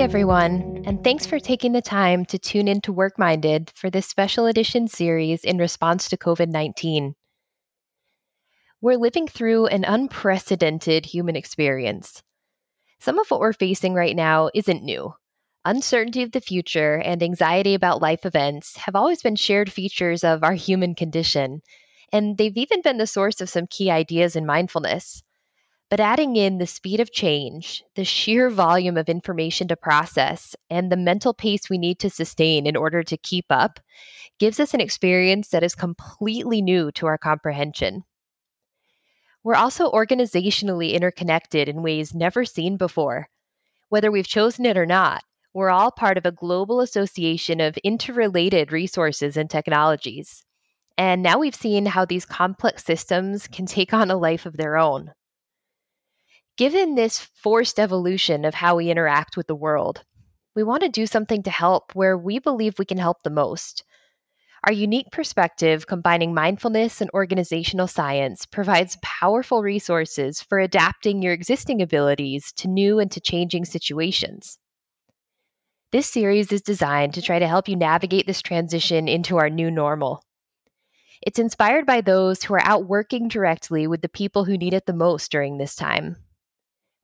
Everyone, and thanks for taking the time to tune in to Work Minded for this special edition series in response to COVID 19. We're living through an unprecedented human experience. Some of what we're facing right now isn't new. Uncertainty of the future and anxiety about life events have always been shared features of our human condition, and they've even been the source of some key ideas in mindfulness. But adding in the speed of change, the sheer volume of information to process, and the mental pace we need to sustain in order to keep up gives us an experience that is completely new to our comprehension. We're also organizationally interconnected in ways never seen before. Whether we've chosen it or not, we're all part of a global association of interrelated resources and technologies. And now we've seen how these complex systems can take on a life of their own. Given this forced evolution of how we interact with the world, we want to do something to help where we believe we can help the most. Our unique perspective, combining mindfulness and organizational science, provides powerful resources for adapting your existing abilities to new and to changing situations. This series is designed to try to help you navigate this transition into our new normal. It's inspired by those who are out working directly with the people who need it the most during this time.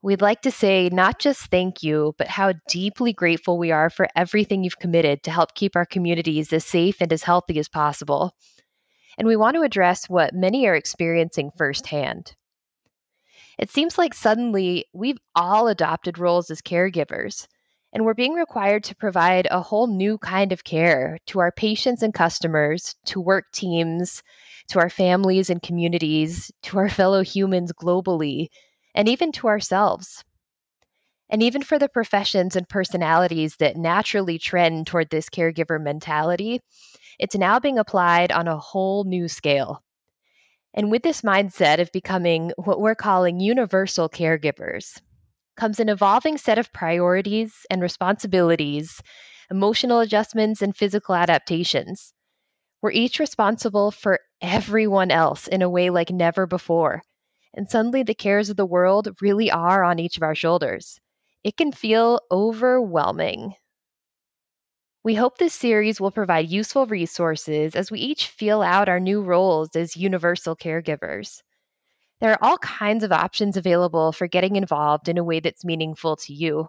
We'd like to say not just thank you, but how deeply grateful we are for everything you've committed to help keep our communities as safe and as healthy as possible. And we want to address what many are experiencing firsthand. It seems like suddenly we've all adopted roles as caregivers, and we're being required to provide a whole new kind of care to our patients and customers, to work teams, to our families and communities, to our fellow humans globally and even to ourselves. And even for the professions and personalities that naturally trend toward this caregiver mentality, it's now being applied on a whole new scale. And with this mindset of becoming what we're calling universal caregivers, comes an evolving set of priorities and responsibilities, emotional adjustments, and physical adaptations. We're each responsible for everyone else in a way like never before and suddenly the cares of the world really are on each of our shoulders. It can feel overwhelming. We hope this series will provide useful resources as we each feel out our new roles as universal caregivers. There are all kinds of options available for getting involved in a way that's meaningful to you.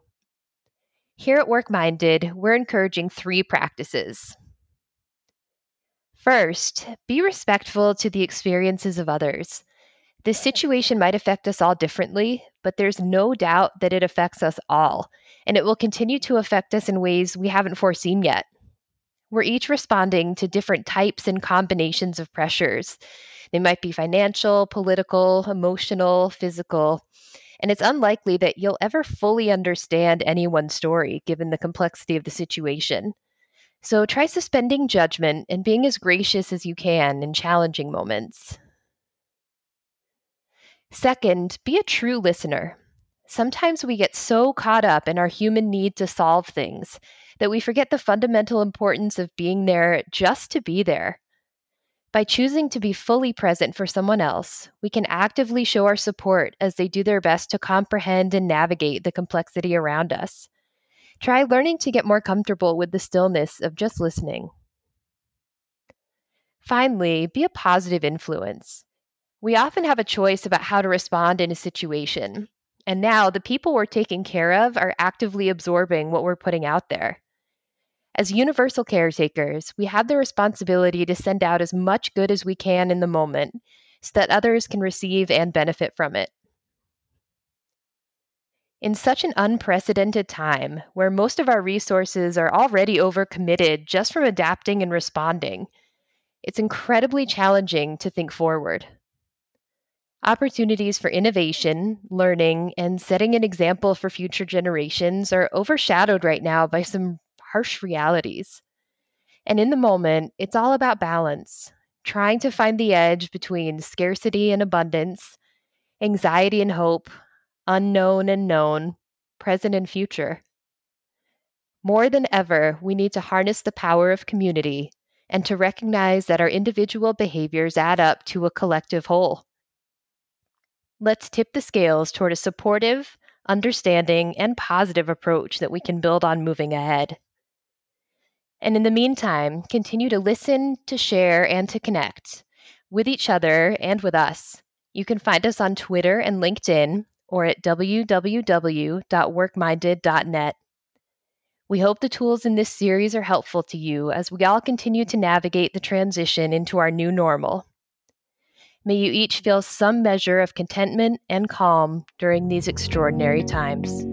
Here at Work Minded, we're encouraging three practices. First, be respectful to the experiences of others. This situation might affect us all differently, but there's no doubt that it affects us all, and it will continue to affect us in ways we haven't foreseen yet. We're each responding to different types and combinations of pressures. They might be financial, political, emotional, physical, and it's unlikely that you'll ever fully understand anyone's story given the complexity of the situation. So try suspending judgment and being as gracious as you can in challenging moments. Second, be a true listener. Sometimes we get so caught up in our human need to solve things that we forget the fundamental importance of being there just to be there. By choosing to be fully present for someone else, we can actively show our support as they do their best to comprehend and navigate the complexity around us. Try learning to get more comfortable with the stillness of just listening. Finally, be a positive influence. We often have a choice about how to respond in a situation. And now the people we're taking care of are actively absorbing what we're putting out there. As universal caretakers, we have the responsibility to send out as much good as we can in the moment so that others can receive and benefit from it. In such an unprecedented time, where most of our resources are already overcommitted just from adapting and responding, it's incredibly challenging to think forward. Opportunities for innovation, learning, and setting an example for future generations are overshadowed right now by some harsh realities. And in the moment, it's all about balance, trying to find the edge between scarcity and abundance, anxiety and hope, unknown and known, present and future. More than ever, we need to harness the power of community and to recognize that our individual behaviors add up to a collective whole. Let's tip the scales toward a supportive, understanding, and positive approach that we can build on moving ahead. And in the meantime, continue to listen, to share, and to connect with each other and with us. You can find us on Twitter and LinkedIn or at www.workminded.net. We hope the tools in this series are helpful to you as we all continue to navigate the transition into our new normal. May you each feel some measure of contentment and calm during these extraordinary times.